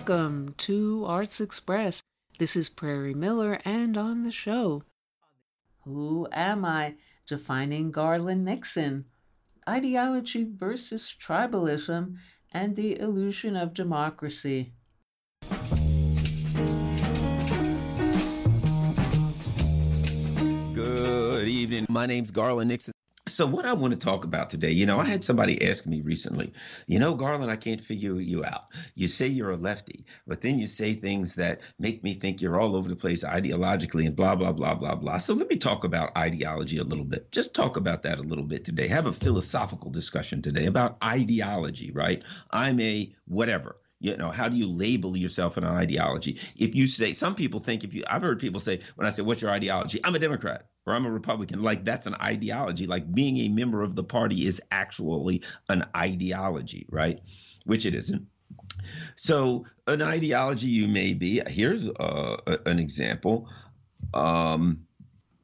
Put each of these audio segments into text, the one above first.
welcome to Arts Express. This is Prairie Miller, and on the show, Who Am I? Defining Garland Nixon, Ideology versus Tribalism, and the Illusion of Democracy. Good evening. My name's Garland Nixon. So, what I want to talk about today, you know, I had somebody ask me recently, you know, Garland, I can't figure you out. You say you're a lefty, but then you say things that make me think you're all over the place ideologically and blah, blah, blah, blah, blah. So, let me talk about ideology a little bit. Just talk about that a little bit today. Have a philosophical discussion today about ideology, right? I'm a whatever you know how do you label yourself in an ideology if you say some people think if you i've heard people say when i say what's your ideology i'm a democrat or i'm a republican like that's an ideology like being a member of the party is actually an ideology right which it isn't so an ideology you may be here's uh, an example um,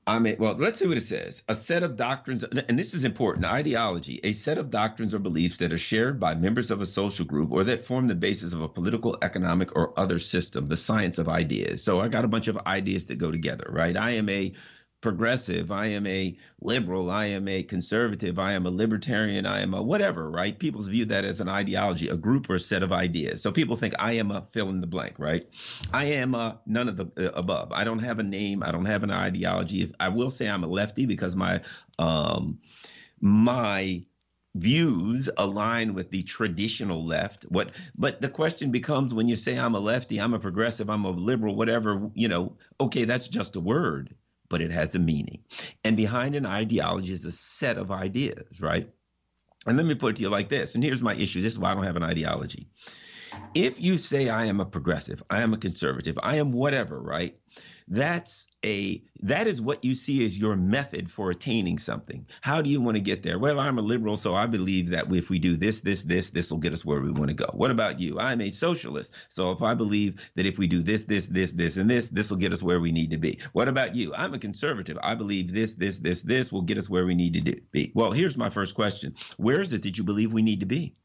I mean, well, let's see what it says. A set of doctrines, and this is important ideology, a set of doctrines or beliefs that are shared by members of a social group or that form the basis of a political, economic, or other system, the science of ideas. So I got a bunch of ideas that go together, right? I am a progressive, I am a liberal, I am a conservative, I am a libertarian, I am a whatever, right? People view that as an ideology, a group or a set of ideas. So people think I am a fill in the blank, right? I am a none of the uh, above. I don't have a name, I don't have an ideology. I will say I'm a lefty because my um my views align with the traditional left what but the question becomes when you say i'm a lefty i'm a progressive i'm a liberal whatever you know okay that's just a word but it has a meaning. And behind an ideology is a set of ideas, right? And let me put it to you like this. And here's my issue this is why I don't have an ideology. If you say I am a progressive, I am a conservative, I am whatever, right? That's a that is what you see as your method for attaining something. How do you want to get there? Well i'm a liberal so i believe that if we do this this this this will get us where we want to go. What about you? I'm a socialist so if i believe that if we do this this this this and this this will get us where we need to be. What about you? I'm a conservative. I believe this this this this will get us where we need to be. Well here's my first question. Where is it that you believe we need to be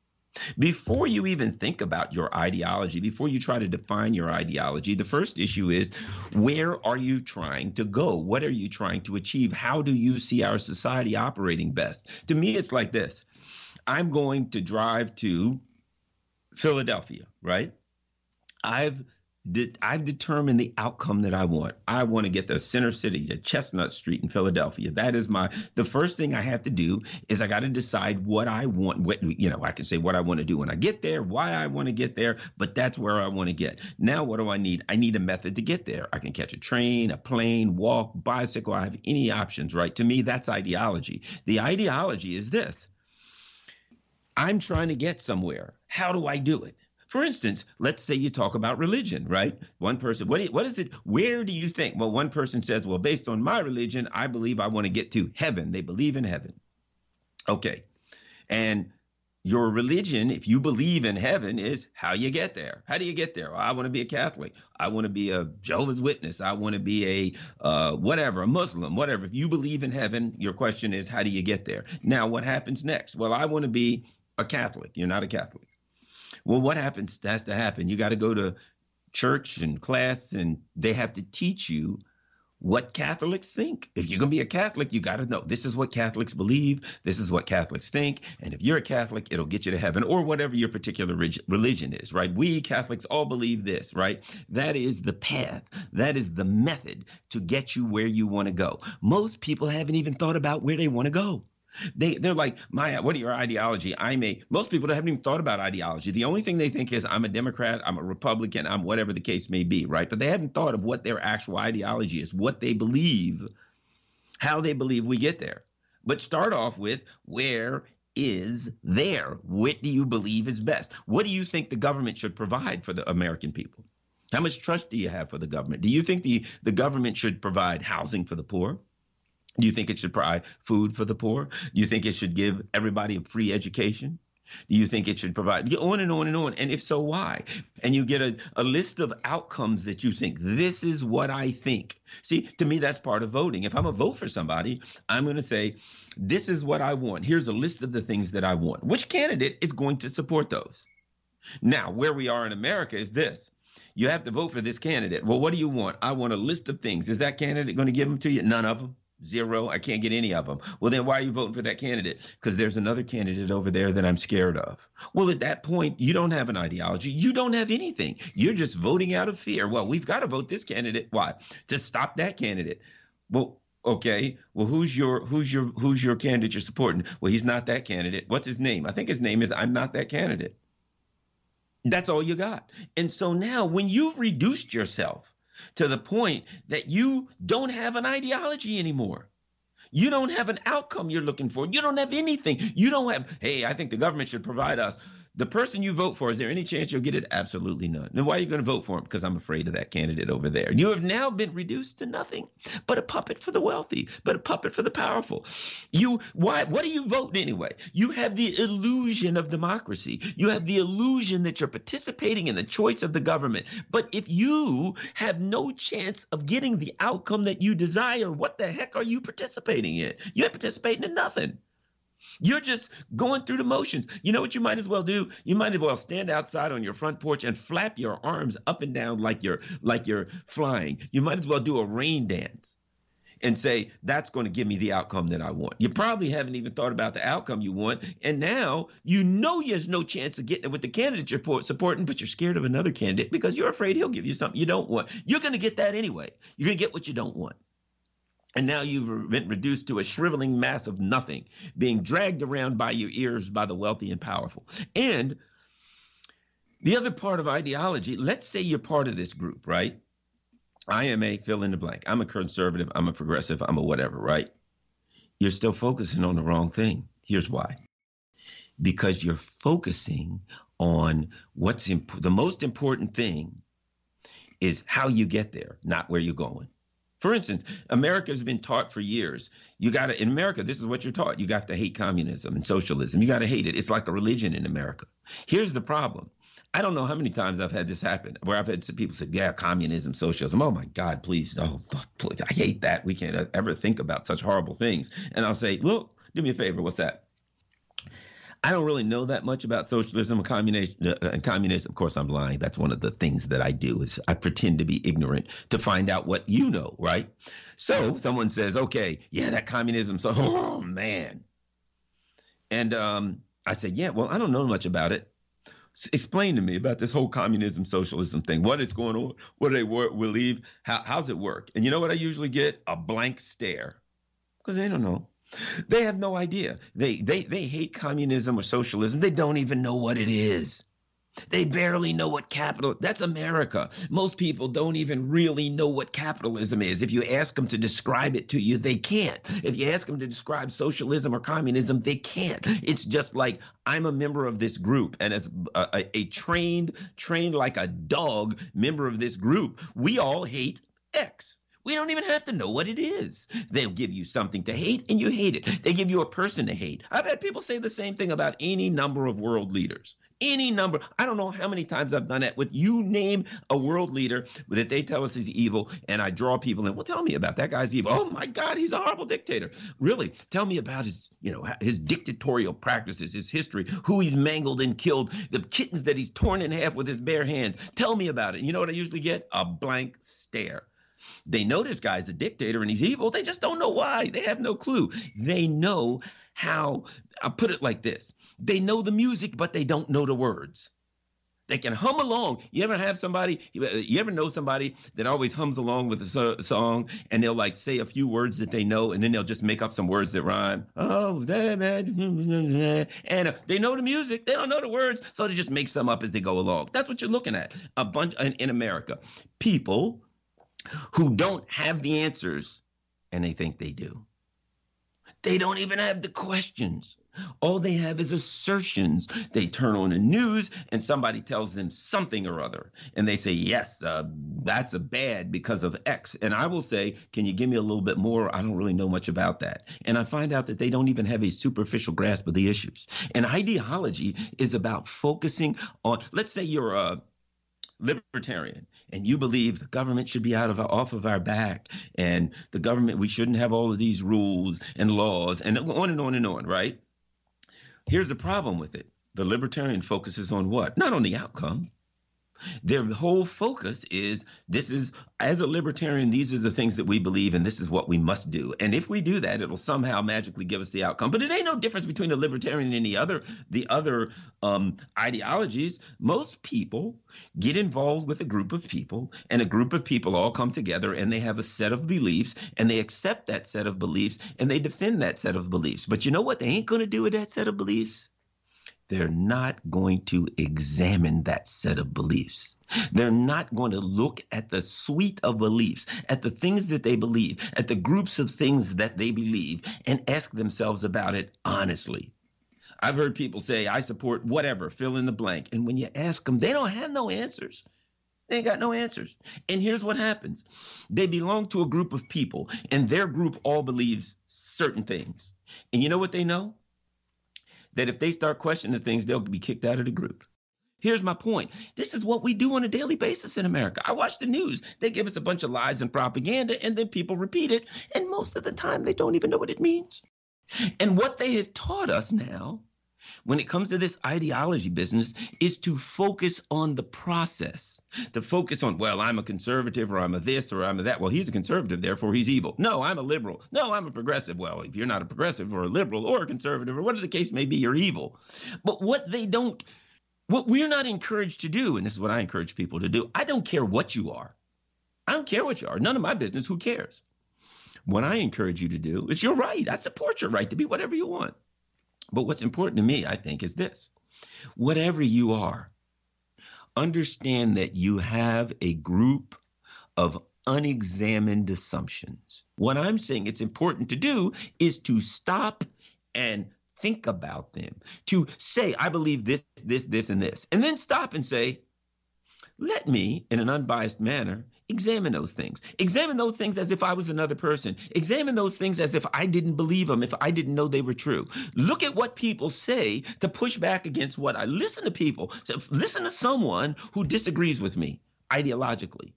before you even think about your ideology, before you try to define your ideology, the first issue is where are you trying to go? What are you trying to achieve? How do you see our society operating best? To me, it's like this I'm going to drive to Philadelphia, right? I've de- I've determined the outcome that I want. I want to get the center city at Chestnut Street in Philadelphia. That is my the first thing I have to do is I got to decide what I want. What you know, I can say what I want to do when I get there, why I want to get there, but that's where I want to get. Now, what do I need? I need a method to get there. I can catch a train, a plane, walk, bicycle. I have any options, right? To me, that's ideology. The ideology is this. I'm trying to get somewhere. How do I do it? For instance, let's say you talk about religion, right? One person, what, what is it? Where do you think? Well, one person says, well, based on my religion, I believe I want to get to heaven. They believe in heaven. Okay. And your religion, if you believe in heaven, is how you get there. How do you get there? Well, I want to be a Catholic. I want to be a Jehovah's Witness. I want to be a uh, whatever, a Muslim, whatever. If you believe in heaven, your question is, how do you get there? Now, what happens next? Well, I want to be a Catholic. You're not a Catholic. Well, what happens has to happen. You got to go to church and class, and they have to teach you what Catholics think. If you're going to be a Catholic, you got to know this is what Catholics believe, this is what Catholics think, and if you're a Catholic, it'll get you to heaven or whatever your particular religion is, right? We Catholics all believe this, right? That is the path, that is the method to get you where you want to go. Most people haven't even thought about where they want to go. They they're like, Maya, what are your ideology? I'm a most people haven't even thought about ideology. The only thing they think is I'm a Democrat, I'm a Republican, I'm whatever the case may be, right? But they haven't thought of what their actual ideology is, what they believe, how they believe we get there. But start off with where is there? What do you believe is best? What do you think the government should provide for the American people? How much trust do you have for the government? Do you think the, the government should provide housing for the poor? Do you think it should provide food for the poor? Do you think it should give everybody a free education? Do you think it should provide on and on and on? And if so, why? And you get a, a list of outcomes that you think, this is what I think. See, to me, that's part of voting. If I'm a vote for somebody, I'm going to say, this is what I want. Here's a list of the things that I want. Which candidate is going to support those? Now, where we are in America is this. You have to vote for this candidate. Well, what do you want? I want a list of things. Is that candidate going to give them to you? None of them. Zero. I can't get any of them. Well, then why are you voting for that candidate? Because there's another candidate over there that I'm scared of. Well, at that point, you don't have an ideology. You don't have anything. You're just voting out of fear. Well, we've got to vote this candidate. Why? To stop that candidate. Well, okay. Well, who's your who's your who's your candidate you're supporting? Well, he's not that candidate. What's his name? I think his name is I'm not that candidate. That's all you got. And so now when you've reduced yourself to the point that you don't have an ideology anymore. You don't have an outcome you're looking for. You don't have anything. You don't have, hey, I think the government should provide us the person you vote for, is there any chance you'll get it? Absolutely none. Then why are you going to vote for him? Because I'm afraid of that candidate over there. You have now been reduced to nothing but a puppet for the wealthy, but a puppet for the powerful. You why what do you vote anyway? You have the illusion of democracy. You have the illusion that you're participating in the choice of the government. But if you have no chance of getting the outcome that you desire, what the heck are you participating in? You're participating in nothing. You're just going through the motions. You know what you might as well do? You might as well stand outside on your front porch and flap your arms up and down like you're like you're flying. You might as well do a rain dance and say that's going to give me the outcome that I want. You probably haven't even thought about the outcome you want, and now you know there's no chance of getting it with the candidate you're supporting, but you're scared of another candidate because you're afraid he'll give you something you don't want. You're going to get that anyway. You're going to get what you don't want. And now you've been reduced to a shriveling mass of nothing, being dragged around by your ears by the wealthy and powerful. And the other part of ideology, let's say you're part of this group, right? I am a fill in the blank. I'm a conservative, I'm a progressive, I'm a whatever, right? You're still focusing on the wrong thing. Here's why because you're focusing on what's imp- the most important thing is how you get there, not where you're going. For instance, America has been taught for years. You got to, in America, this is what you're taught. You got to hate communism and socialism. You got to hate it. It's like a religion in America. Here's the problem. I don't know how many times I've had this happen where I've had people say, yeah, communism, socialism. Oh my God, please. Oh, please. I hate that. We can't ever think about such horrible things. And I'll say, look, do me a favor. What's that? I don't really know that much about socialism and communism. And communism, of course, I'm lying. That's one of the things that I do is I pretend to be ignorant to find out what you know, right? So someone says, "Okay, yeah, that communism." So, oh man, and um, I said, "Yeah, well, I don't know much about it. S- explain to me about this whole communism socialism thing. What is going on? What do they work, believe? How, how's it work?" And you know what I usually get? A blank stare because they don't know. They have no idea. They, they, they hate communism or socialism. They don't even know what it is. They barely know what capital. That's America. Most people don't even really know what capitalism is. If you ask them to describe it to you, they can't. If you ask them to describe socialism or communism, they can't. It's just like I'm a member of this group, and as a, a, a trained, trained like a dog member of this group, we all hate X. We don't even have to know what it is. They'll give you something to hate and you hate it. They give you a person to hate. I've had people say the same thing about any number of world leaders. Any number. I don't know how many times I've done that with you name a world leader that they tell us is evil, and I draw people in. Well, tell me about that guy's evil. Oh my God, he's a horrible dictator. Really? Tell me about his, you know, his dictatorial practices, his history, who he's mangled and killed, the kittens that he's torn in half with his bare hands. Tell me about it. You know what I usually get? A blank stare. They know this guy's a dictator and he's evil. They just don't know why. They have no clue. They know how, I'll put it like this they know the music, but they don't know the words. They can hum along. You ever have somebody, you ever know somebody that always hums along with a song and they'll like say a few words that they know and then they'll just make up some words that rhyme. Oh, and uh, they know the music, they don't know the words, so they just make some up as they go along. That's what you're looking at. A bunch in America. People who don't have the answers and they think they do. They don't even have the questions. All they have is assertions. They turn on the news and somebody tells them something or other. And they say, yes, uh, that's a bad because of X. And I will say, can you give me a little bit more? I don't really know much about that. And I find out that they don't even have a superficial grasp of the issues. And ideology is about focusing on, let's say you're a libertarian and you believe the government should be out of off of our back and the government we shouldn't have all of these rules and laws and on and on and on right here's the problem with it The libertarian focuses on what? Not on the outcome. Their whole focus is this is, as a libertarian, these are the things that we believe and this is what we must do. And if we do that, it'll somehow magically give us the outcome. But it ain't no difference between a libertarian and the other, the other um, ideologies. Most people get involved with a group of people, and a group of people all come together and they have a set of beliefs and they accept that set of beliefs and they defend that set of beliefs. But you know what they ain't going to do with that set of beliefs? They're not going to examine that set of beliefs. They're not going to look at the suite of beliefs, at the things that they believe, at the groups of things that they believe, and ask themselves about it honestly. I've heard people say, I support whatever, fill in the blank. And when you ask them, they don't have no answers. They ain't got no answers. And here's what happens they belong to a group of people, and their group all believes certain things. And you know what they know? That if they start questioning things, they'll be kicked out of the group. Here's my point. This is what we do on a daily basis in America. I watch the news. They give us a bunch of lies and propaganda, and then people repeat it. And most of the time, they don't even know what it means. And what they have taught us now when it comes to this ideology business is to focus on the process, to focus on, well, I'm a conservative or I'm a this or I'm a that. Well, he's a conservative, therefore he's evil. No, I'm a liberal. No, I'm a progressive. Well, if you're not a progressive or a liberal or a conservative or whatever the case may be, you're evil. But what they don't, what we're not encouraged to do, and this is what I encourage people to do, I don't care what you are. I don't care what you are. None of my business. Who cares? What I encourage you to do is you're right. I support your right to be whatever you want. But what's important to me, I think, is this. Whatever you are, understand that you have a group of unexamined assumptions. What I'm saying it's important to do is to stop and think about them, to say, I believe this, this, this, and this, and then stop and say, let me, in an unbiased manner, examine those things. Examine those things as if I was another person. Examine those things as if I didn't believe them, if I didn't know they were true. Look at what people say to push back against what I listen to people. Listen to someone who disagrees with me ideologically.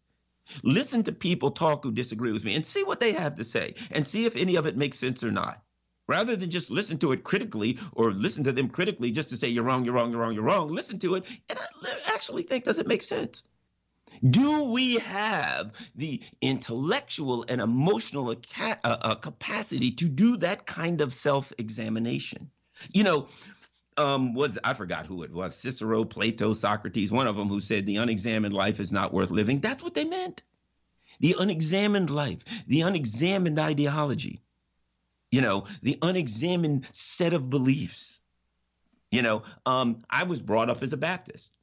Listen to people talk who disagree with me and see what they have to say and see if any of it makes sense or not. Rather than just listen to it critically or listen to them critically just to say you're wrong, you're wrong, you're wrong, you're wrong, listen to it and I actually think does it make sense? Do we have the intellectual and emotional uh, uh, capacity to do that kind of self examination? You know, um, was I forgot who it was Cicero, Plato, Socrates, one of them who said the unexamined life is not worth living. That's what they meant. The unexamined life, the unexamined ideology, you know, the unexamined set of beliefs. You know, um, I was brought up as a Baptist.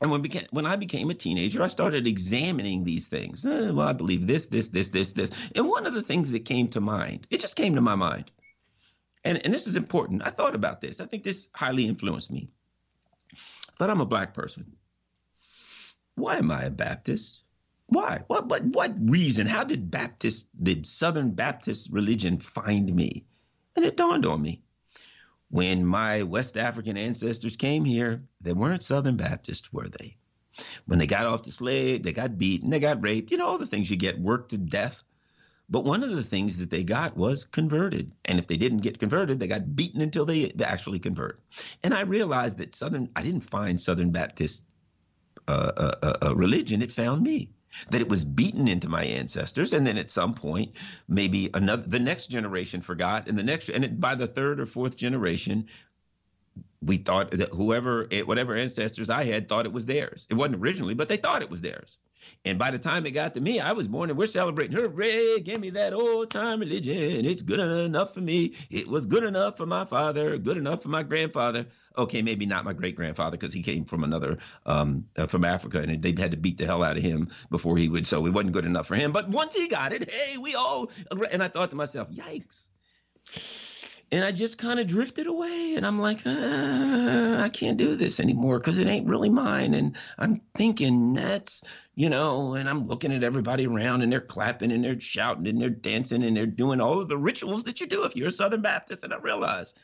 And when, when I became a teenager, I started examining these things. Eh, well, I believe this, this, this, this, this. And one of the things that came to mind, it just came to my mind. And, and this is important. I thought about this. I think this highly influenced me. Thought I'm a black person. Why am I a Baptist? Why? What, what, what reason? How did Baptist, did Southern Baptist religion find me? And it dawned on me when my West African ancestors came here, they weren't Southern Baptists, were they? When they got off the slave, they got beaten, they got raped, you know, all the things you get, worked to death. But one of the things that they got was converted. And if they didn't get converted, they got beaten until they actually convert. And I realized that Southern, I didn't find Southern Baptist uh, uh, uh, uh religion, it found me that it was beaten into my ancestors and then at some point maybe another the next generation forgot and the next and it, by the third or fourth generation we thought that whoever whatever ancestors i had thought it was theirs. It wasn't originally but they thought it was theirs and by the time it got to me, I was born and we're celebrating. Hooray, give me that old time religion. It's good enough for me. It was good enough for my father, good enough for my grandfather. Okay, maybe not my great grandfather because he came from another, um, uh, from Africa and they had to beat the hell out of him before he would. So it wasn't good enough for him. But once he got it, hey, we all, and I thought to myself, yikes and I just kind of drifted away. And I'm like, ah, I can't do this anymore because it ain't really mine. And I'm thinking that's, you know, and I'm looking at everybody around and they're clapping and they're shouting and they're dancing and they're doing all of the rituals that you do if you're a Southern Baptist. And I realize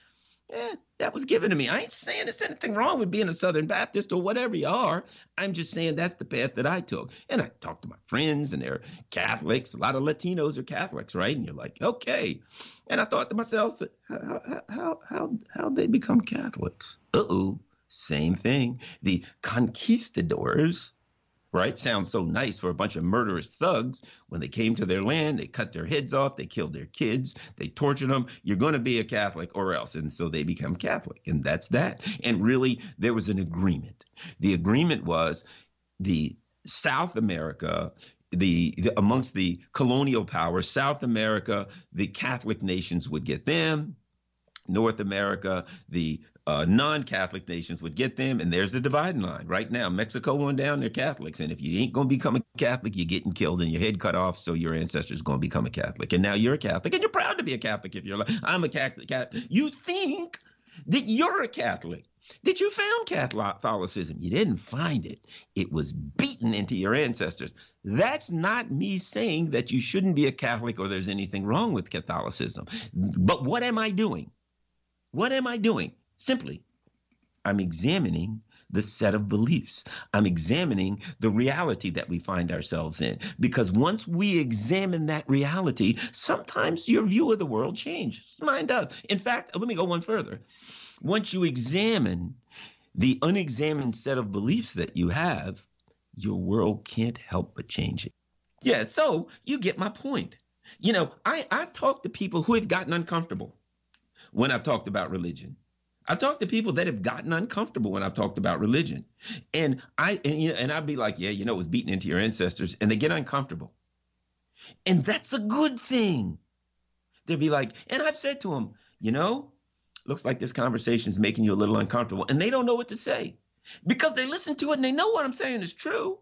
eh, that was given to me. I ain't saying there's anything wrong with being a Southern Baptist or whatever you are. I'm just saying that's the path that I took. And I talked to my friends, and they're Catholics. A lot of Latinos are Catholics, right? And you're like, okay. And I thought to myself, how how how how they become Catholics? Uh oh, same thing. The conquistadors right? Sounds so nice for a bunch of murderous thugs. When they came to their land, they cut their heads off, they killed their kids, they tortured them. You're going to be a Catholic or else. And so they become Catholic. And that's that. And really, there was an agreement. The agreement was the South America the, the, amongst the colonial powers, South America, the Catholic nations would get them. North America, the uh, non-Catholic nations would get them, and there's the dividing line right now. Mexico on down, they're Catholics, and if you ain't gonna become a Catholic, you're getting killed and your head cut off. So your ancestors gonna become a Catholic, and now you're a Catholic, and you're proud to be a Catholic. If you're like, I'm a Catholic, Catholic. you think that you're a Catholic. That you found Catholicism. You didn't find it. It was beaten into your ancestors. That's not me saying that you shouldn't be a Catholic or there's anything wrong with Catholicism. But what am I doing? What am I doing? Simply, I'm examining the set of beliefs. I'm examining the reality that we find ourselves in. Because once we examine that reality, sometimes your view of the world changes. Mine does. In fact, let me go one further. Once you examine the unexamined set of beliefs that you have, your world can't help but change it. Yeah, so you get my point. You know, I, I've talked to people who have gotten uncomfortable when I've talked about religion. I've talked to people that have gotten uncomfortable when I've talked about religion. And I and you know, and I'd be like, yeah, you know, it was beaten into your ancestors, and they get uncomfortable. And that's a good thing. They'd be like, and I've said to them, you know, looks like this conversation is making you a little uncomfortable. And they don't know what to say because they listen to it and they know what I'm saying is true.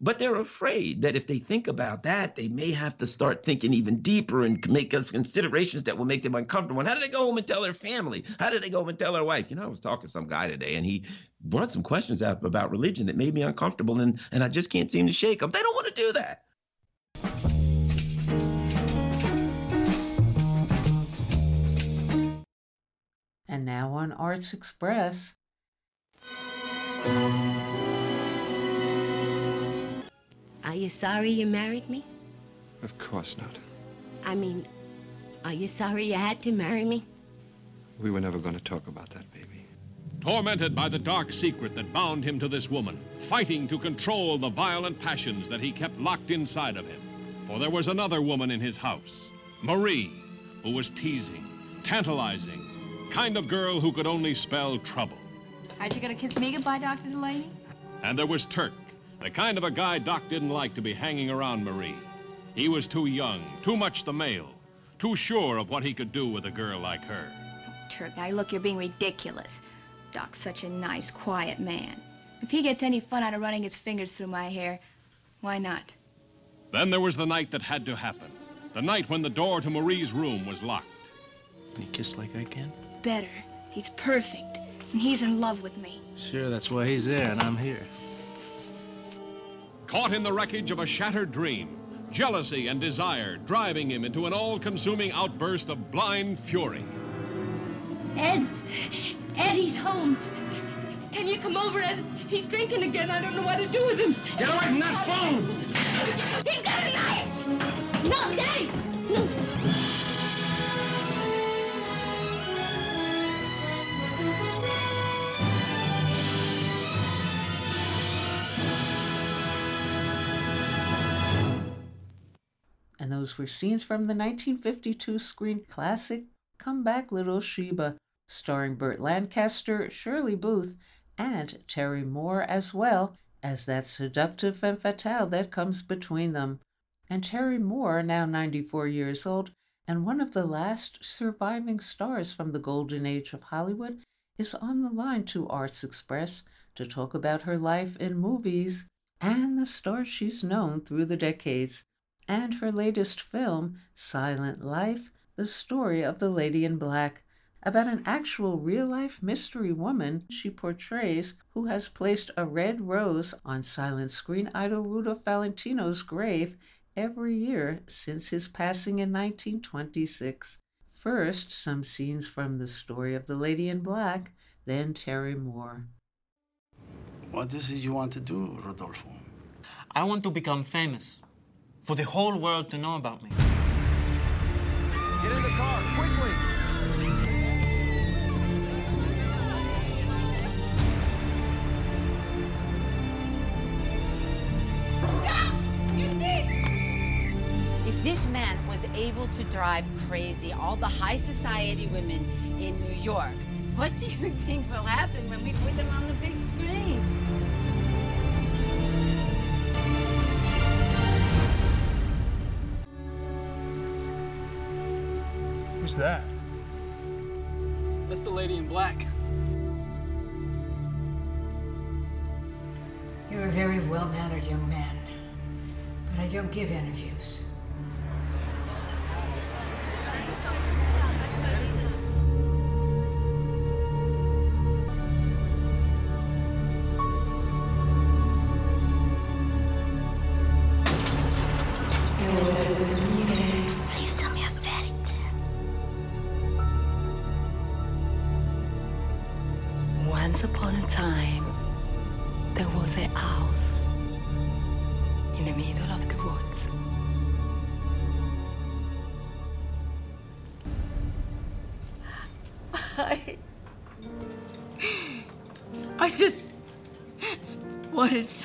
But they're afraid that if they think about that, they may have to start thinking even deeper and make us considerations that will make them uncomfortable. And how do they go home and tell their family? How did they go home and tell their wife? You know, I was talking to some guy today and he brought some questions up about religion that made me uncomfortable and, and I just can't seem to shake them. They don't want to do that. And now on Arts Express. Are you sorry you married me? Of course not. I mean, are you sorry you had to marry me? We were never going to talk about that, baby. Tormented by the dark secret that bound him to this woman, fighting to control the violent passions that he kept locked inside of him. For there was another woman in his house, Marie, who was teasing, tantalizing, kind of girl who could only spell trouble. Aren't you going to kiss me goodbye, Dr. Delaney? And there was Turk, the kind of a guy Doc didn't like to be hanging around Marie. He was too young, too much the male, too sure of what he could do with a girl like her. Turk, now look, you're being ridiculous. Doc's such a nice, quiet man. If he gets any fun out of running his fingers through my hair, why not? Then there was the night that had to happen. The night when the door to Marie's room was locked. You kiss like I can? Better. He's perfect. And he's in love with me. Sure, that's why he's there and I'm here. Caught in the wreckage of a shattered dream, jealousy and desire driving him into an all-consuming outburst of blind fury. Ed, Ed, he's home. Can you come over, Ed? He's drinking again. I don't know what to do with him. Get away from that phone! He's got a knife! No, Daddy! Those were scenes from the 1952 screen classic Come Back Little Sheba, starring Burt Lancaster, Shirley Booth, and Terry Moore as well as that seductive femme fatale that comes between them. And Terry Moore, now 94 years old, and one of the last surviving stars from the golden age of Hollywood, is on the line to Arts Express to talk about her life in movies and the stars she's known through the decades and her latest film, Silent Life The Story of the Lady in Black, about an actual real life mystery woman she portrays who has placed a red rose on silent screen idol Rudolph Valentino's grave every year since his passing in 1926. First, some scenes from the story of the Lady in Black, then Terry Moore. What is it you want to do, Rodolfo? I want to become famous, for the whole world to know about me. Get in the car, quickly! If this man was able to drive crazy all the high society women in New York, what do you think will happen when we put him on the big screen? Who's that? That's the lady in black. You're a very well mannered young man, but I don't give interviews.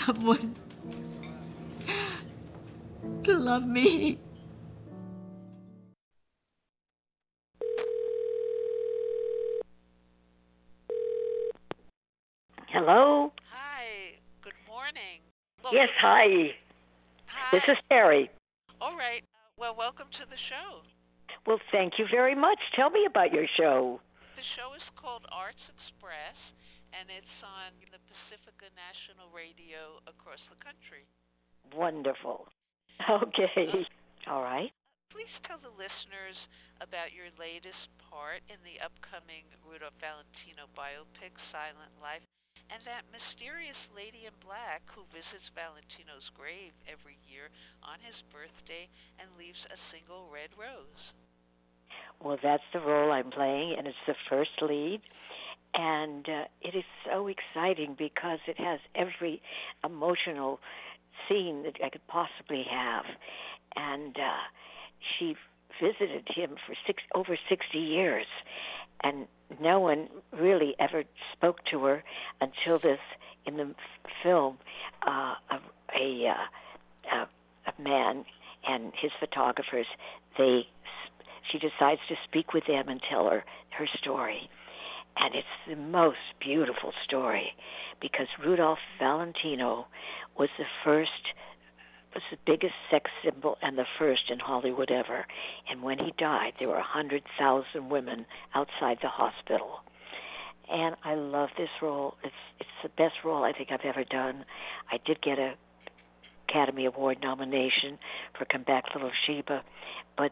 Someone to love me. Hello? Hi, good morning. Yes, hi. This is Terry. All right. Uh, well, welcome to the show. Well, thank you very much. Tell me about your show. The show is called Arts Express, and it's on the Pacifica National Radio across the country. Wonderful. Okay. Uh, All right. Please tell the listeners about your latest part in the upcoming Rudolph Valentino biopic, Silent Life, and that mysterious lady in black who visits Valentino's grave every year on his birthday and leaves a single red rose. Well, that's the role I'm playing, and it's the first lead. And uh, it is so exciting because it has every emotional scene that I could possibly have. And uh, she visited him for six over 60 years, and no one really ever spoke to her until this in the film. Uh, a a, uh, a a man and his photographers they she decides to speak with them and tell her her story. And it's the most beautiful story because Rudolph Valentino was the first, was the biggest sex symbol and the first in Hollywood ever. And when he died, there were 100,000 women outside the hospital. And I love this role. It's it's the best role I think I've ever done. I did get a Academy Award nomination for Come Back Little Sheba, but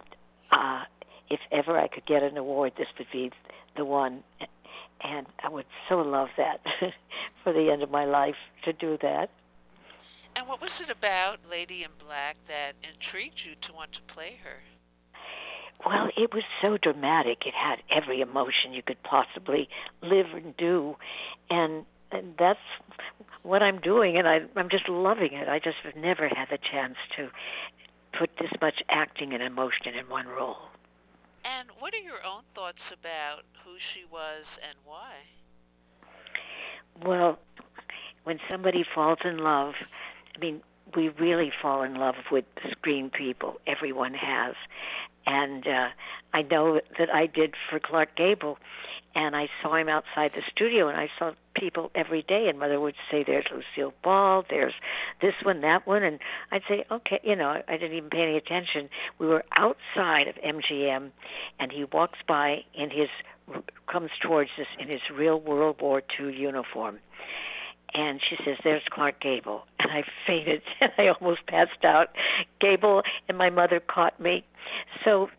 uh, if ever I could get an award, this would be the one. And I would so love that for the end of my life to do that. And what was it about Lady in Black that intrigued you to want to play her? Well, it was so dramatic. It had every emotion you could possibly live and do, and, and that's what I'm doing. And I, I'm just loving it. I just have never had the chance to put this much acting and emotion in one role. And what are your own thoughts about who she was and why? Well, when somebody falls in love, I mean, we really fall in love with screen people. Everyone has. And uh, I know that I did for Clark Gable. And I saw him outside the studio, and I saw people every day. And Mother would say, "There's Lucille Ball. There's this one, that one," and I'd say, "Okay," you know. I didn't even pay any attention. We were outside of MGM, and he walks by in his comes towards us in his real World War II uniform. And she says, There's Clark Gable. And I fainted and I almost passed out. Gable and my mother caught me. So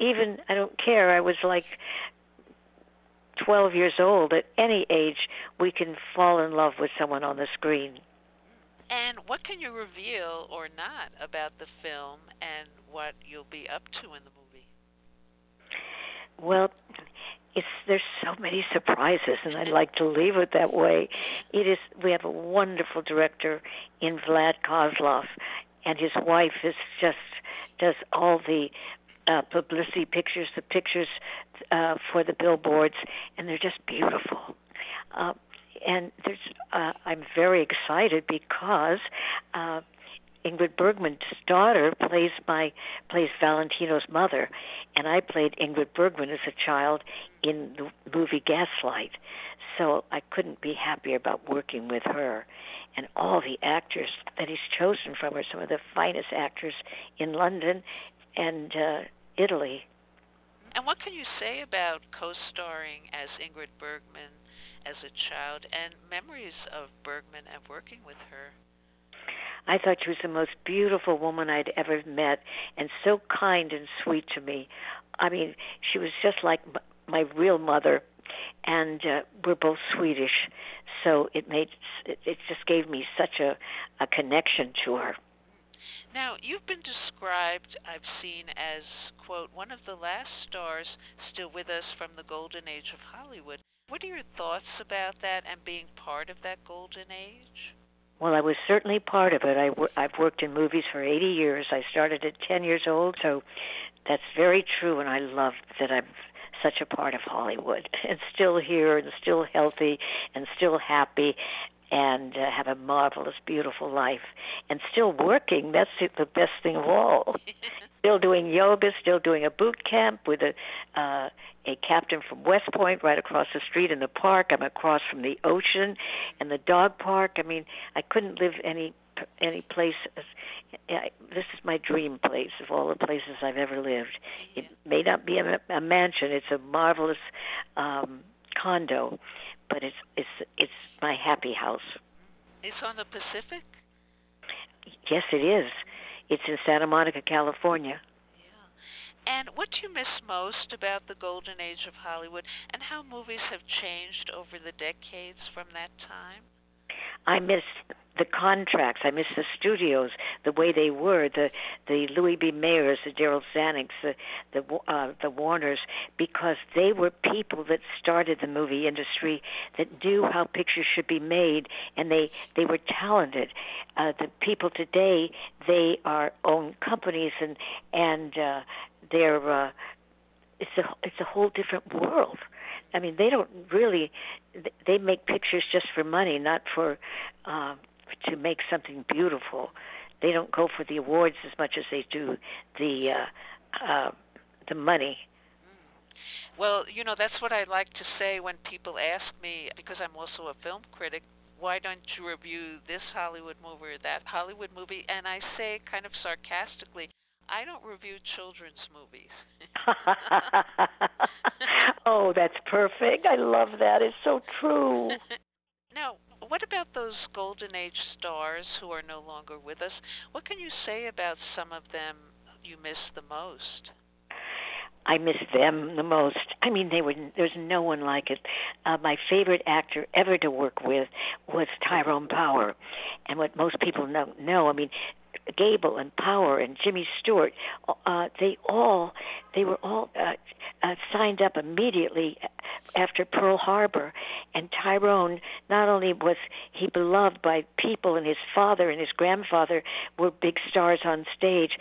even, I don't care, I was like 12 years old. At any age, we can fall in love with someone on the screen. And what can you reveal or not about the film and what you'll be up to in the movie? Well, it's there's so many surprises, and I'd like to leave it that way. It is. We have a wonderful director in Vlad Kozlov, and his wife is just does all the uh, publicity pictures, the pictures uh, for the billboards, and they're just beautiful. Uh, and there's, uh, I'm very excited because uh, Ingrid Bergman's daughter plays my plays Valentino's mother, and I played Ingrid Bergman as a child in the movie Gaslight. So I couldn't be happier about working with her. And all the actors that he's chosen from are some of the finest actors in London and uh, Italy. And what can you say about co-starring as Ingrid Bergman as a child and memories of Bergman and working with her? I thought she was the most beautiful woman I'd ever met and so kind and sweet to me. I mean, she was just like my real mother and uh, we're both Swedish, so it made it, it just gave me such a a connection to her. Now, you've been described, I've seen, as, quote, one of the last stars still with us from the golden age of Hollywood. What are your thoughts about that and being part of that golden age? Well, I was certainly part of it. I w- I've worked in movies for 80 years. I started at 10 years old, so that's very true, and I love that I'm such a part of Hollywood and still here and still healthy and still happy and uh, have a marvelous, beautiful life and still working. That's the best thing of all. still doing yoga, still doing a boot camp with a uh, a captain from West Point right across the street in the park. I'm across from the ocean and the dog park. I mean, I couldn't live any any place. This is my dream place of all the places I've ever lived. It may not be a, a mansion. It's a marvelous um, condo, but it's it's it's my happy house. It's on the Pacific. Yes, it is. It's in Santa Monica, California. And what do you miss most about the golden age of Hollywood and how movies have changed over the decades from that time? I miss the contracts. I miss the studios, the way they were, the the Louis B. Mayers, the Darryl Zanucks, the the uh, the Warners, because they were people that started the movie industry, that knew how pictures should be made, and they they were talented. Uh, the people today, they are own companies and and uh, they're uh, it's a it's a whole different world. I mean, they don't really they make pictures just for money, not for uh, to make something beautiful. They don't go for the awards as much as they do the uh, uh, the money. Well, you know, that's what I like to say when people ask me, because I'm also a film critic, why don't you review this Hollywood movie or that Hollywood movie? And I say kind of sarcastically, I don't review children's movies. oh, that's perfect. I love that. It's so true. now, what about those golden age stars who are no longer with us? What can you say about some of them you miss the most? I miss them the most. I mean, they were there's no one like it. Uh, my favorite actor ever to work with was Tyrone Power, and what most people know, know I mean, Gable and Power and Jimmy Stewart, uh, they all they were all uh, uh, signed up immediately after Pearl Harbor. And Tyrone not only was he beloved by people, and his father and his grandfather were big stars on stage,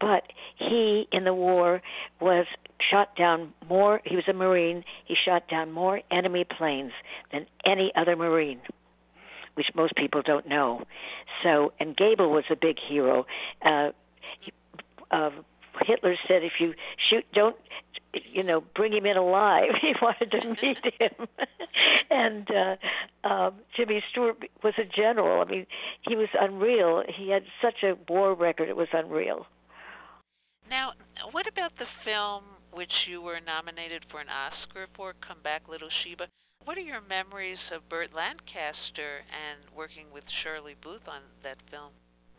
but he in the war was shot down more. He was a Marine. He shot down more enemy planes than any other Marine which most people don't know. So, and Gable was a big hero. Uh, uh, Hitler said, if you shoot, don't, you know, bring him in alive. He wanted to meet him. and uh, um, Jimmy Stewart was a general. I mean, he was unreal. He had such a war record. It was unreal. Now, what about the film which you were nominated for an Oscar for, Come Back Little Sheba? What are your memories of Burt Lancaster and working with Shirley Booth on that film?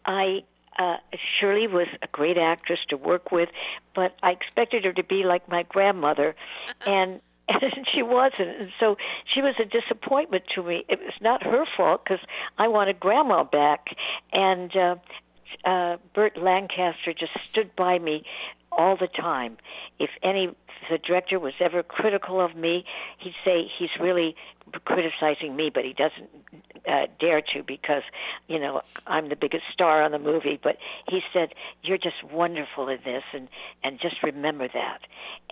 I uh, Shirley was a great actress to work with, but I expected her to be like my grandmother, and and she wasn't. And so she was a disappointment to me. It was not her fault because I wanted grandma back, and uh, uh, Burt Lancaster just stood by me all the time. If any the director was ever critical of me, he'd say he's really criticizing me, but he doesn't uh, dare to because you know I'm the biggest star on the movie. But he said you're just wonderful in this, and and just remember that.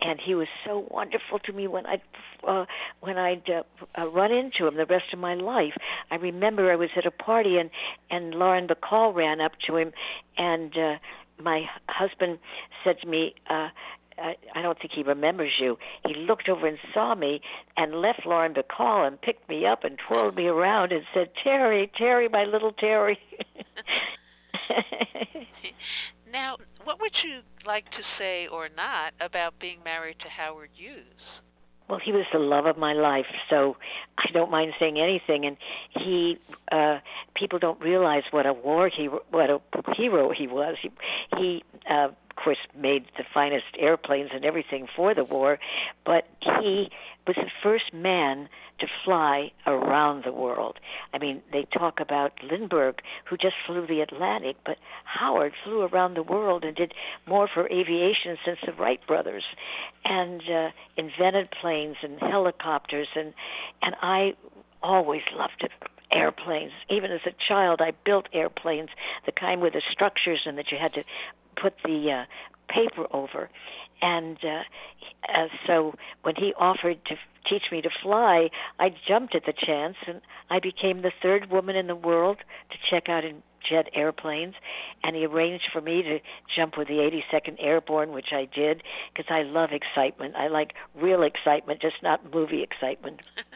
And he was so wonderful to me when I uh, when I'd uh, uh, run into him the rest of my life. I remember I was at a party and and Lauren Bacall ran up to him, and uh, my husband said to me. Uh, I, I don't think he remembers you. He looked over and saw me and left Lauren Bacall and picked me up and twirled me around and said, Terry, Terry, my little Terry. now, what would you like to say or not about being married to Howard Hughes? Well, he was the love of my life, so I don't mind saying anything. And he, uh, people don't realize what a war he, what a hero he was. He, he uh, of course, made the finest airplanes and everything for the war, but he was the first man to fly around the world. I mean, they talk about Lindbergh, who just flew the Atlantic, but Howard flew around the world and did more for aviation since the Wright brothers, and uh, invented planes and helicopters, and and I always loved it airplanes. Even as a child, I built airplanes, the kind with the structures and that you had to put the uh, paper over. And uh, uh, so when he offered to teach me to fly, I jumped at the chance, and I became the third woman in the world to check out in jet airplanes. And he arranged for me to jump with the 82nd Airborne, which I did because I love excitement. I like real excitement, just not movie excitement.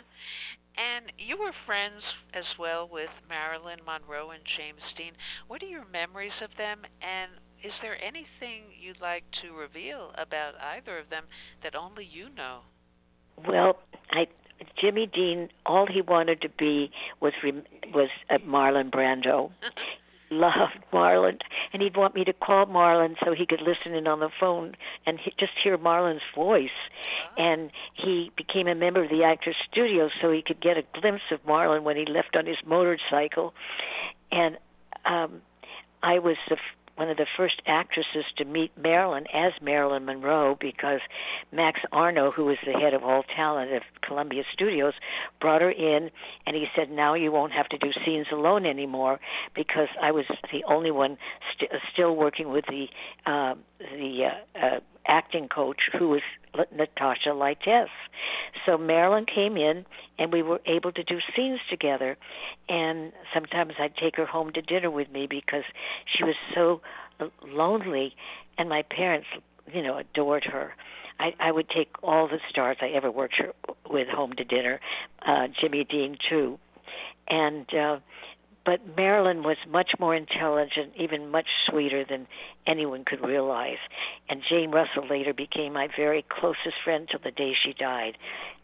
And you were friends as well with Marilyn Monroe and James Dean. What are your memories of them? And is there anything you'd like to reveal about either of them that only you know? Well, I Jimmy Dean, all he wanted to be was was uh, Marlon Brando. Loved Marlon, and he'd want me to call Marlon so he could listen in on the phone and he, just hear Marlon's voice. Oh. And he became a member of the Actors Studio so he could get a glimpse of Marlon when he left on his motorcycle. And um, I was the one of the first actresses to meet Marilyn as Marilyn Monroe because Max Arnow, who was the head of all talent at Columbia Studios, brought her in and he said, now you won't have to do scenes alone anymore because I was the only one st- still working with the uh, the uh, uh, acting coach who was Natasha Lytess. So Marilyn came in, and we were able to do scenes together. And sometimes I'd take her home to dinner with me because she was so lonely, and my parents, you know, adored her. I, I would take all the stars I ever worked with home to dinner, uh, Jimmy Dean too, and uh, but Marilyn was much more intelligent, even much sweeter than anyone could realize. And Jane Russell later became my very closest friend till the day she died.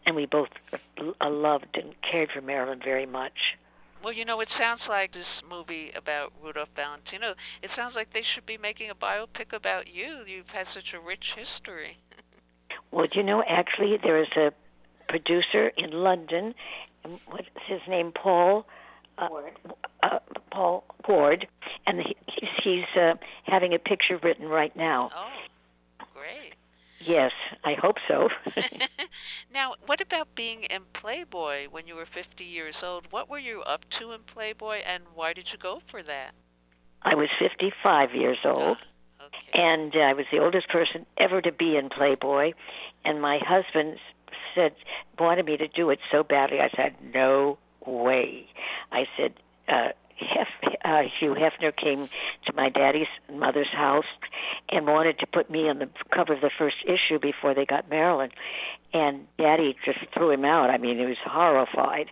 And we both uh, loved and cared for Marilyn very much. Well, you know, it sounds like this movie about Rudolph Valentino. It sounds like they should be making a biopic about you. You've had such a rich history. well, you know, actually, there is a producer in London. What's his name? Paul uh, uh, Paul Ward, and he, he's, he's uh, having a picture written right now. Oh, great. Yes, I hope so. now, what about being in Playboy when you were 50 years old? What were you up to in Playboy, and why did you go for that? I was 55 years old. Ah, okay. And uh, I was the oldest person ever to be in Playboy, and my husband said wanted me to do it so badly. I said no way. I said, uh, Hef, uh, Hugh Hefner came to my daddy's mother's house and wanted to put me on the cover of the first issue before they got Marilyn. And daddy just threw him out. I mean, he was horrified.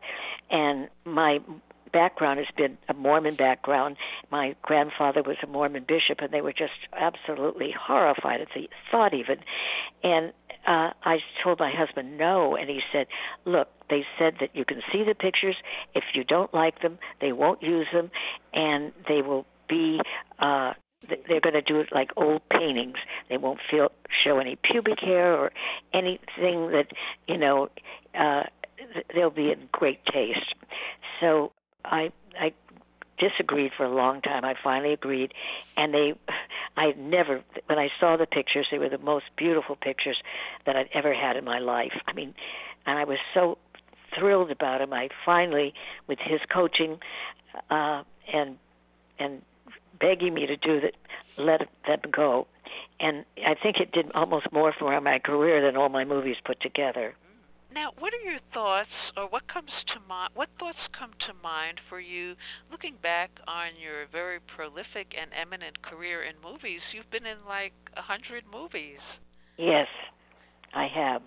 And my background has been a Mormon background. My grandfather was a Mormon bishop, and they were just absolutely horrified at the thought, even. And uh, I told my husband no, and he said, "Look, they said that you can see the pictures. If you don't like them, they won't use them, and they will be." Uh, they're going to do it like old paintings. They won't feel show any pubic hair or anything that you know. Uh, they'll be in great taste. So I I disagreed for a long time. I finally agreed, and they I never, when I saw the pictures, they were the most beautiful pictures that I'd ever had in my life. I mean, and I was so thrilled about him. I finally, with his coaching, uh, and and begging me to do that, let them go. And I think it did almost more for my career than all my movies put together. Now, what are your thoughts, or what comes to mind? What thoughts come to mind for you looking back on your very prolific and eminent career in movies? You've been in like a hundred movies. Yes, I have.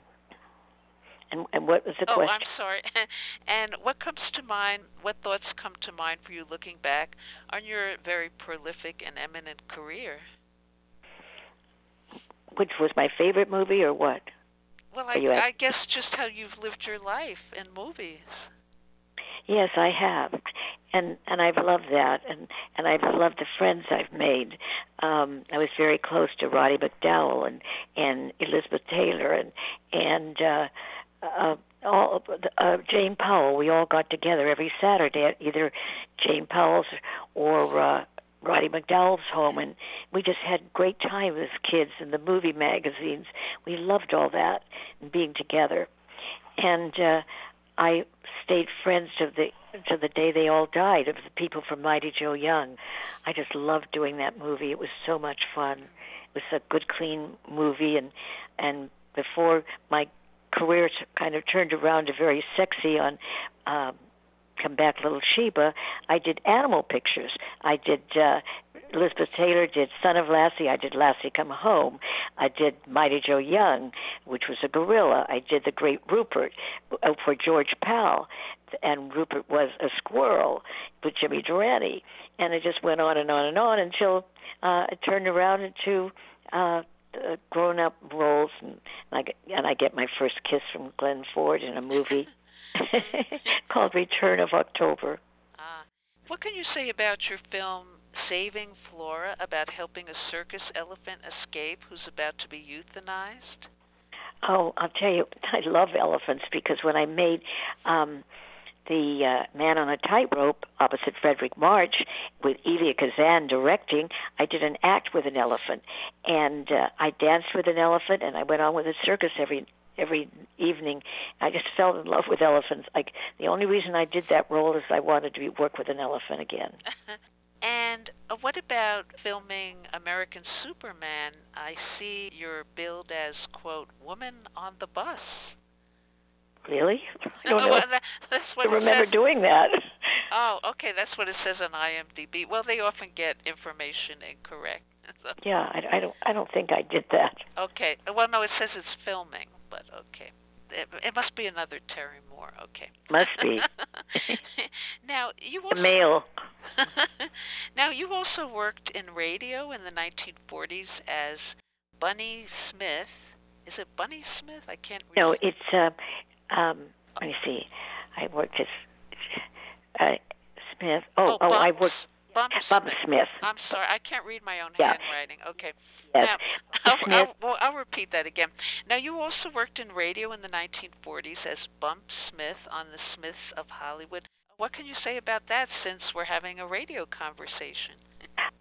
And, and what was the oh, question? I'm sorry. and what comes to mind? What thoughts come to mind for you looking back on your very prolific and eminent career? Which was my favorite movie, or what? Well, I, I guess just how you've lived your life in movies. Yes, I have, and and I've loved that, and and I've loved the friends I've made. Um, I was very close to Roddy McDowall and and Elizabeth Taylor and and uh, uh, all uh, Jane Powell. We all got together every Saturday at either Jane Powell's or uh, Roddy McDowall's home, and we just had great time as kids in the movie magazines. We loved all that and being together, and uh, I stayed friends to the to the day they all died of the people from Mighty Joe Young. I just loved doing that movie. It was so much fun. It was a good, clean movie, and and before my career kind of turned around to very sexy on um, Come Back Little Sheba, I did animal pictures. I did uh, Elizabeth Taylor did Son of Lassie. I did Lassie Come Home. I did Mighty Joe Young, which was a gorilla. I did The Great Rupert uh, for George Pal, and Rupert was a squirrel with Jimmy Durante. And it just went on and on and on until uh, it turned around into uh, uh, grown-up roles, and I get, and I get my first kiss from Glenn Ford in a movie called Return of October. Ah, what can you say about your film Saving Flora, about helping a circus elephant escape who's about to be euthanized? Oh, I'll tell you, I love elephants because when I made um, the uh, Man on a Tightrope opposite Fredric March with Elia Kazan directing, I did an act with an elephant, and uh, I danced with an elephant, and I went on with a circus every every evening. I just fell in love with elephants. Like the only reason I did that role is I wanted to be, work with an elephant again. and uh, what about filming American Superman? I see you're billed as quote woman on the bus. Really? I don't know. well, that, that's what I remember says. doing that. Oh, okay. That's what it says on IMDb. Well, they often get information incorrect. So. Yeah, I, I don't. I don't think I did that. Okay. Well, no, it says it's filming, but okay. It, it must be another Terry Moore. Okay. Must be. now you also male. now you also worked in radio in the 1940s as Bunny Smith. Is it Bunny Smith? I can't. Read No, it. it's. Uh, um, let me see. I worked as uh, Smith. Oh, oh, oh, I worked. Bump Bump Smith. Smith. I'm sorry, I can't read my own Yeah. handwriting. Okay. Yes. Now, I'll. I'll, well, I'll repeat that again. Now, you also worked in radio in the 1940s as Bump Smith on The Smiths of Hollywood. What can you say about that since we're having a radio conversation?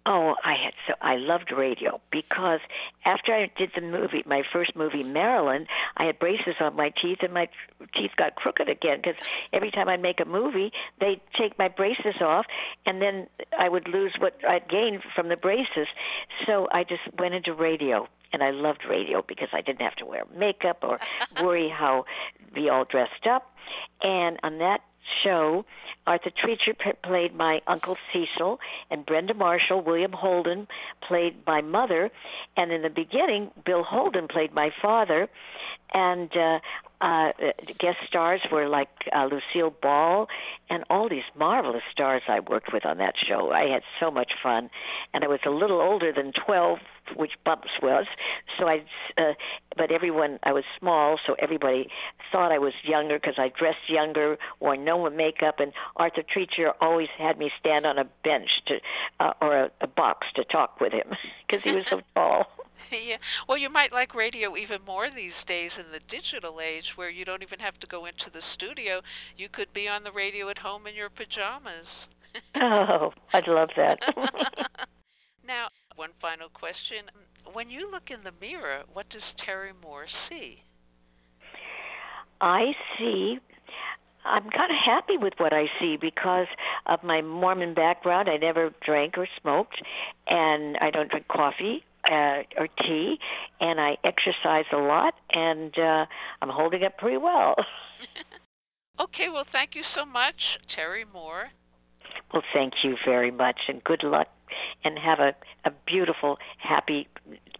Oh, I had so I loved radio because after I did the movie, my first movie, Marilyn, I had braces on my teeth and my teeth got crooked again because every time I'd make a movie, they'd take my braces off and then I would lose what I'd gained from the braces. So I just went into radio and I loved radio because I didn't have to wear makeup or worry how be all dressed up. And on that show, Arthur Treacher played my Uncle Cecil, and Brenda Marshall, William Holden played my mother, and in the beginning, Bill Holden played my father, and uh, uh, guest stars were like uh, Lucille Ball and all these marvelous stars I worked with on that show. I had so much fun, and I was a little older than 12, which Bumps was. So I, uh, but everyone, I was small, so everybody thought I was younger because I dressed younger, wore no makeup, and Arthur Treacher always had me stand on a bench to, uh, or a, a box to talk with him because he was so tall. yeah. Well, you might like radio even more these days in the digital age where you don't even have to go into the studio. You could be on the radio at home in your pajamas. oh, I'd love that. now, One final question. When you look in the mirror, what does Terry Moore see? I see I'm kind of happy with what I see because of my Mormon background. I never drank or smoked, and I don't drink coffee uh, or tea, and I exercise a lot, and uh, I'm holding up pretty well. okay, well, thank you so much, Terry Moore. Well, thank you very much, and good luck, and have a, a beautiful, happy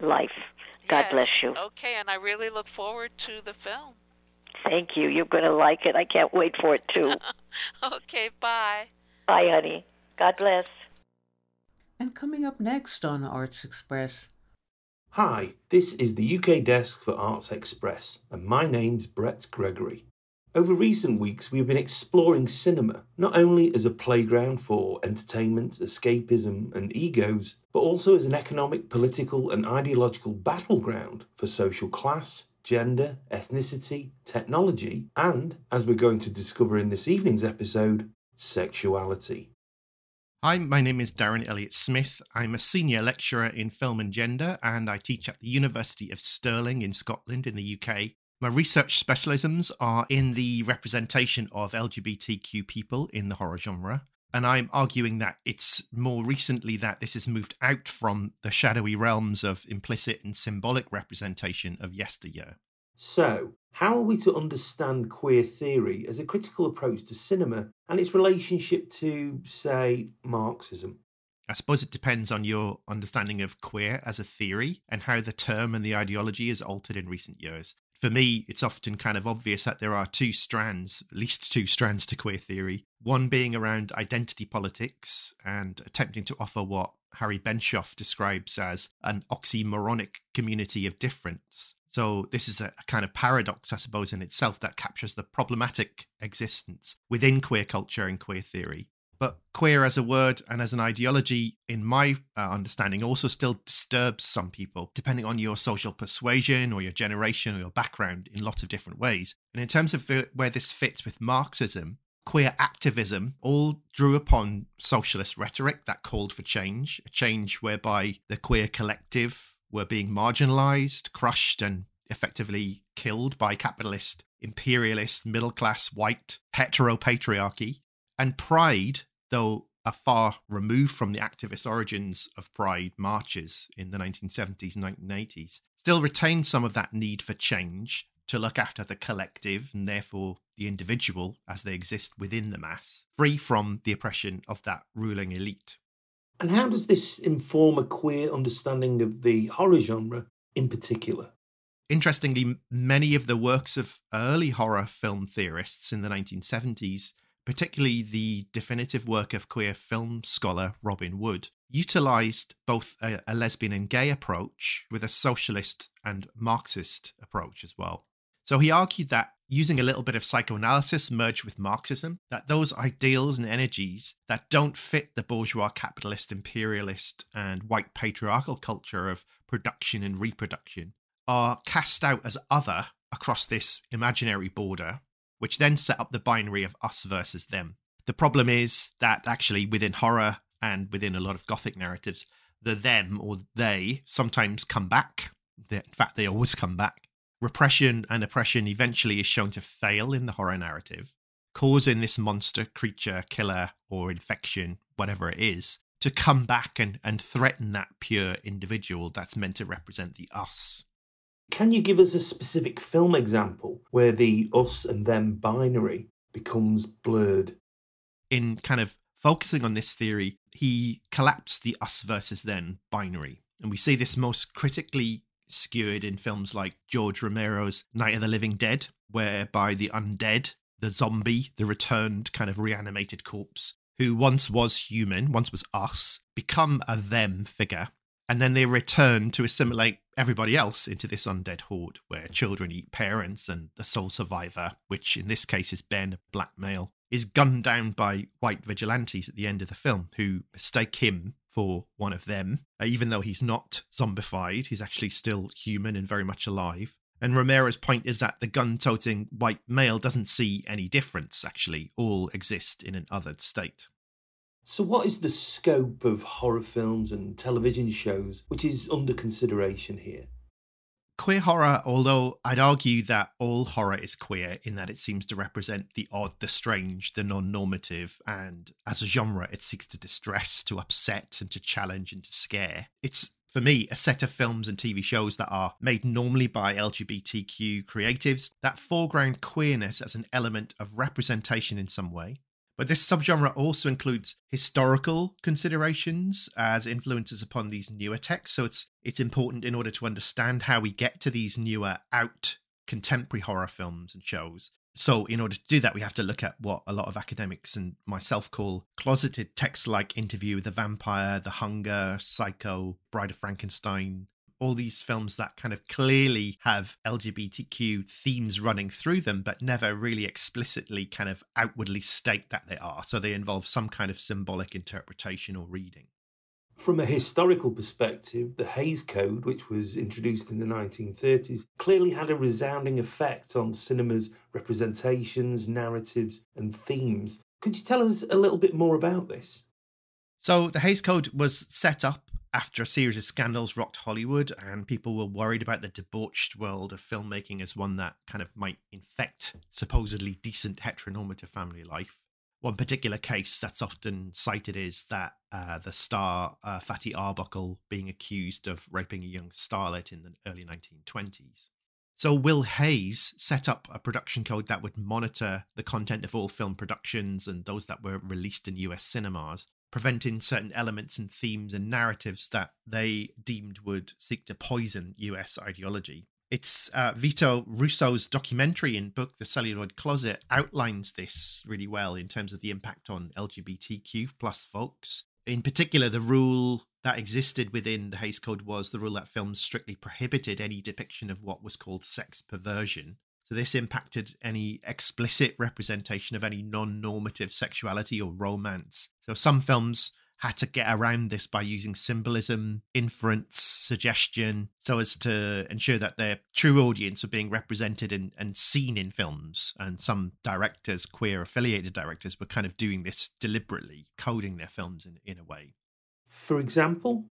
life. God yes. bless you. Okay, and I really look forward to the film. Thank you. You're going to like it. I can't wait for it, too. okay, bye. Bye, honey. God bless. And coming up next on Arts Express. Hi, this is the UK desk for Arts Express, and my name's Brett Gregory. Over recent weeks, we have been exploring cinema, not only as a playground for entertainment, escapism, and egos, but also as an economic, political, and ideological battleground for social class, gender, ethnicity, technology, and, as we're going to discover in this evening's episode, sexuality. Hi, my name is Darren Elliott Smith. I'm a senior lecturer in film and gender, and I teach at the University of Stirling in Scotland in the UK. My research specialisms are in the representation of LGBTQ people in the horror genre, and I'm arguing that it's more recently that this has moved out from the shadowy realms of implicit and symbolic representation of yesteryear. So, how are we to understand queer theory as a critical approach to cinema and its relationship to, say, Marxism? I suppose it depends on your understanding of queer as a theory and how the term and the ideology has altered in recent years for me, it's often kind of obvious that there are two strands, at least two strands to queer theory. One being around identity politics and attempting to offer what Harry Benshoff describes as an oxymoronic community of difference. So, this is a, kind of paradox, I suppose, in itself that captures the problematic existence within queer culture and queer theory but queer as a word and as an ideology, in my uh, understanding, also still disturbs some people, depending on your social persuasion or your generation or your background in lots of different ways. And in terms of where this fits with Marxism, queer activism all drew upon socialist rhetoric that called for change, a change whereby the queer collective were being marginalized, crushed, and effectively killed by capitalist, imperialist, middle class, white heteropatriarchy and Pride, though a far removed from the activist origins of Pride marches in the 1970s and 1980s, still retains some of that need for change to look after the collective and therefore the individual as they exist within the mass, free from the oppression of that ruling elite. And how does this inform a queer understanding of the horror genre in particular? Interestingly, many of the works of early horror film theorists in the 1970s particularly the definitive work of queer film scholar Robin Wood, utilized both a, a, lesbian and gay approach with a socialist and Marxist approach as well. So he argued that using a little bit of psychoanalysis merged with Marxism, that those ideals and energies that don't fit the bourgeois capitalist imperialist and white patriarchal culture of production and reproduction are cast out as other across this imaginary border which then set up the binary of us versus them. The problem is that actually within horror and within a lot of gothic narratives, the them or they sometimes come back. In fact, they always come back. Repression and oppression eventually is shown to fail in the horror narrative, causing this monster, creature, killer, or infection, whatever it is, to come back and, and threaten that pure individual that's meant to represent the us. Can you give us a specific film example where the us and them binary becomes blurred? In kind of focusing on this theory, he collapsed the us versus them binary. And we see this most critically skewered in films like George Romero's Night of the Living Dead, whereby the undead, the zombie, the returned kind of reanimated corpse, who once was human, once was us, become a them figure. And then they return to assimilate everybody else into this undead horde where children eat parents and the sole survivor, which in this case is Ben, black male, is gunned down by white vigilantes at the end of the film who mistake him for one of them. Uh, even though he's not zombified, he's actually still human and very much alive. And Romero's point is that the gun toting white male doesn't see any difference, actually. All exist in an othered state. So, what is the scope of horror films and television shows which is under consideration here? Queer horror, although I'd argue that all horror is queer in that it seems to represent the odd, the strange, the non normative, and as a genre, it seeks to distress, to upset, and to challenge and to scare. It's for me, a set of films and TV shows that are made normally by LGBTQ creatives that foreground queerness as an element of representation in some way. But this subgenre also includes historical considerations as influences upon these newer texts. So it's it's important in order to understand how we get to these newer out contemporary horror films and shows so, in order to do that, we have to look at what a lot of academics and myself call closeted texts like Interview with the Vampire, The Hunger, Psycho, Bride of Frankenstein, all these films that kind of clearly have LGBTQ themes running through them, but never really explicitly kind of outwardly state that they are. So, they involve some kind of symbolic interpretation or reading. From a historical perspective, the Hays Code, which was introduced in the 1930s, clearly had a resounding effect on cinema's representations, narratives, and themes. Could you tell us a little bit more about this? So, the Hays Code was set up after a series of scandals rocked Hollywood, and people were worried about the debauched world of filmmaking as one that kind of might infect supposedly decent heteronormative family life. One particular case that's often cited is that uh, the star uh, Fatty Arbuckle being accused of raping a young starlet in the early 1920s. So Will Hays set up a production code that would monitor the content of all film productions and those that were released in US cinemas, preventing certain elements and themes and narratives that they deemed would seek to poison US ideology. It's uh, Vito Russo's documentary and book, The Celluloid Closet, outlines this really well in terms of the impact on LGBTQ plus folks. In particular, the rule that existed within the Hays Code was the rule that films strictly prohibited any depiction of what was called sex perversion. So this impacted any explicit representation of any non-normative sexuality or romance. So some films had to get around this by using symbolism, inference, suggestion, so as to ensure that their true audience are being represented and, and seen in films. And some directors, queer affiliated directors, were kind of doing this deliberately, coding their films in, in a way. For example?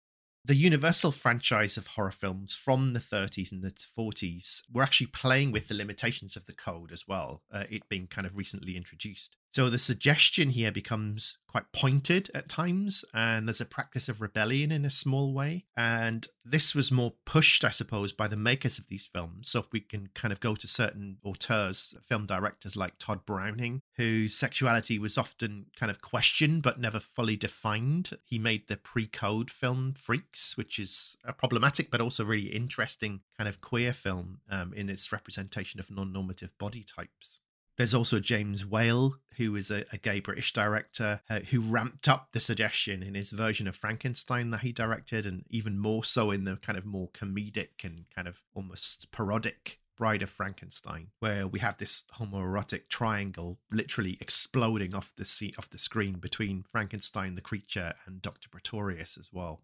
The Universal franchise of horror films from the 30s and the 40s were actually playing with the limitations of the code as well, uh, it being kind of recently introduced. So the suggestion here becomes quite pointed at times, and there's a practice of rebellion in a small way. And this was more pushed, I suppose, by the makers of these films. So if we can kind of go to certain auteurs, film directors like Tod Browning, whose sexuality was often kind of questioned but never fully defined. He made the pre-code film Freaks, which is a problematic but also really interesting kind of queer film um, in its representation of non-normative body types. There's also James Whale, who is a, a gay British director uh, who ramped up the suggestion in his version of Frankenstein that he directed, and even more so in the kind of more comedic and kind of almost parodic Bride of Frankenstein, where we have this homoerotic triangle literally exploding off the sea, off the screen between Frankenstein, the creature, and Dr. Pretorius as well.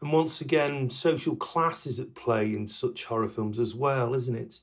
And once again, social class is at play in such horror films as well, isn't it?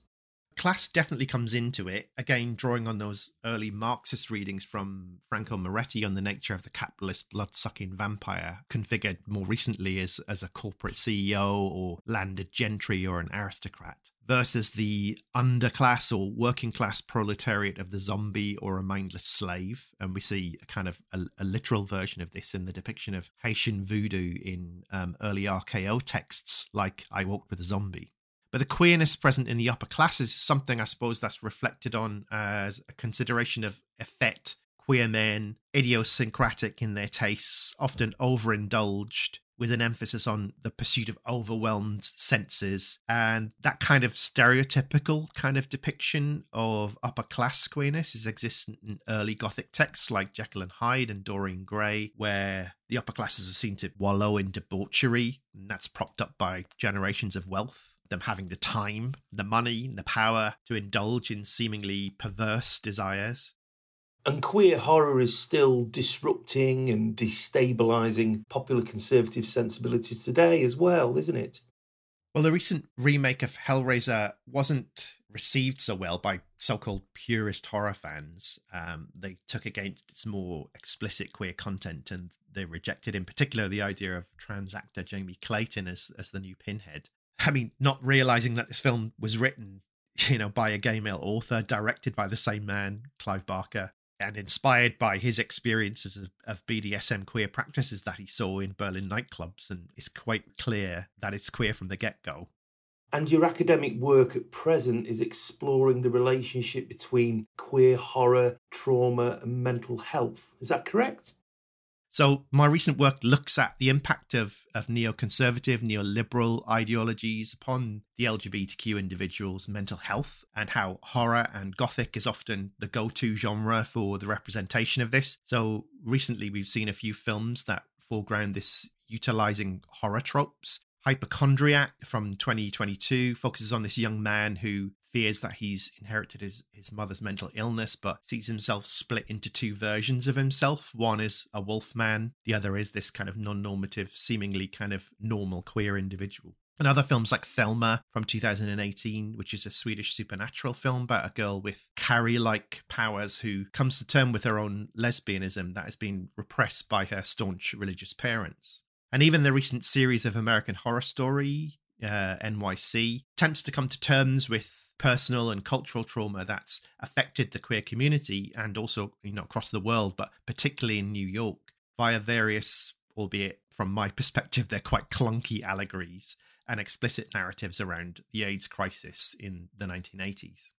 Class definitely comes into it again drawing on those early marxist readings from franco moretti on the nature of the capitalist blood-sucking vampire configured more recently as, as a corporate ceo or landed gentry or an aristocrat versus the underclass or working class proletariat of the zombie or a mindless slave. And we see a kind of a, a literal version of this in the depiction of haitian voodoo in um, early rko texts like i walked with a zombie but the queerness present in the upper classes is something I suppose that's reflected on as a consideration of effect. Queer men, idiosyncratic in their tastes, often overindulged, with an emphasis on the pursuit of overwhelmed senses and that kind of stereotypical kind of depiction of upper class queerness is existent in early gothic texts like Jekyll and Hyde and Dorian Gray where the upper classes are seen to wallow in debauchery and that's propped up by generations of wealth them having the time, the money, the power to indulge in seemingly perverse desires. And queer horror is still disrupting and destabilizing popular conservative sensibilities today as well, isn't it? Well, the recent remake of Hellraiser wasn't received so well by so-called purist horror fans. Um, they took against its more explicit queer content, and they rejected, in particular, the idea of trans actor Jamie Clayton as as the new Pinhead. I mean, not realizing that this film was written, you know, by a gay male author, directed by the same man, Clive Barker, and inspired by his experiences of, of BDSM queer practices that he saw in Berlin nightclubs, and it's quite clear that it's queer from the get go. And your academic work at present is exploring the relationship between queer horror, trauma, and mental health. Is that correct? So, my recent work looks at the impact of, of neoconservative, neoliberal ideologies upon the LGBTQ individuals' mental health and how horror and gothic is often the go to genre for the representation of this. So, recently we've seen a few films that foreground this utilizing horror tropes Hypochondriac from 2022 focuses on this young man who fears that he's inherited his, his mother's mental illness, but sees himself split into two versions of himself. One is a wolf man, the other is this kind of non normative, seemingly kind of normal queer individual. And other films like Thelma from 2018, which is a Swedish supernatural film about a girl with Carrie like powers who comes to terms with her own lesbianism that has been repressed by her staunch religious parents. And even the recent series of American Horror Story, uh, NYC, attempts to come to terms with personal and cultural trauma that's affected the queer community and also you know across the world, but particularly in New York via various, albeit from my perspective, they're quite clunky allegories and explicit narratives around the AIDS crisis in the 1980s.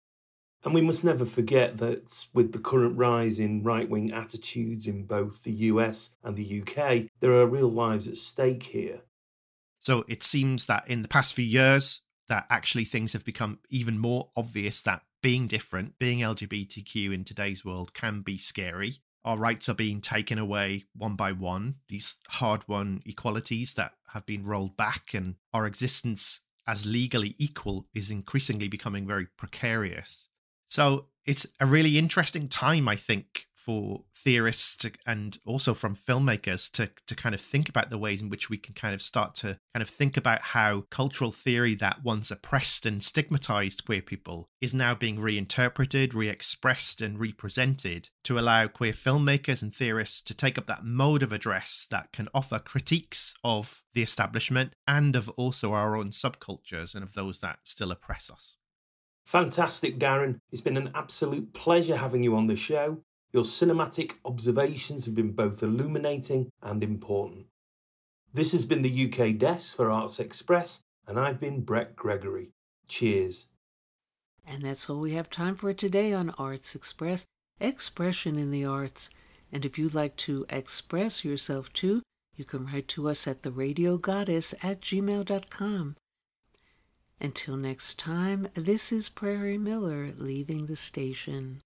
And we must never forget that with the current rise in right wing attitudes in both the US and the UK, there are real lives at stake here. So it seems that in the past few years, that actually things have become even more obvious that being different, being LGBTQ in today's world can be scary. Our rights are being taken away one by one, these hard won equalities that have been rolled back, and our existence as legally equal is increasingly becoming very precarious. So it's a really interesting time, I think, for theorists to, and also from filmmakers to to kind of think about the ways in which we can kind of start to kind of think about how cultural theory that once oppressed and stigmatized queer people is now being reinterpreted, re-expressed and represented to allow queer filmmakers and theorists to take up that mode of address that can offer critiques of the establishment and of also our own subcultures and of those that still oppress us. Fantastic, Darren. It's been an absolute pleasure having you on the show. Your cinematic observations have been both illuminating and important. This has been the UK desk for Arts Express, and I've been Brett Gregory. Cheers. And that's all we have time for today on Arts Express Expression in the Arts. And if you'd like to express yourself too, you can write to us at theradiogoddess at gmail.com. Until next time, this is Prairie Miller leaving the station.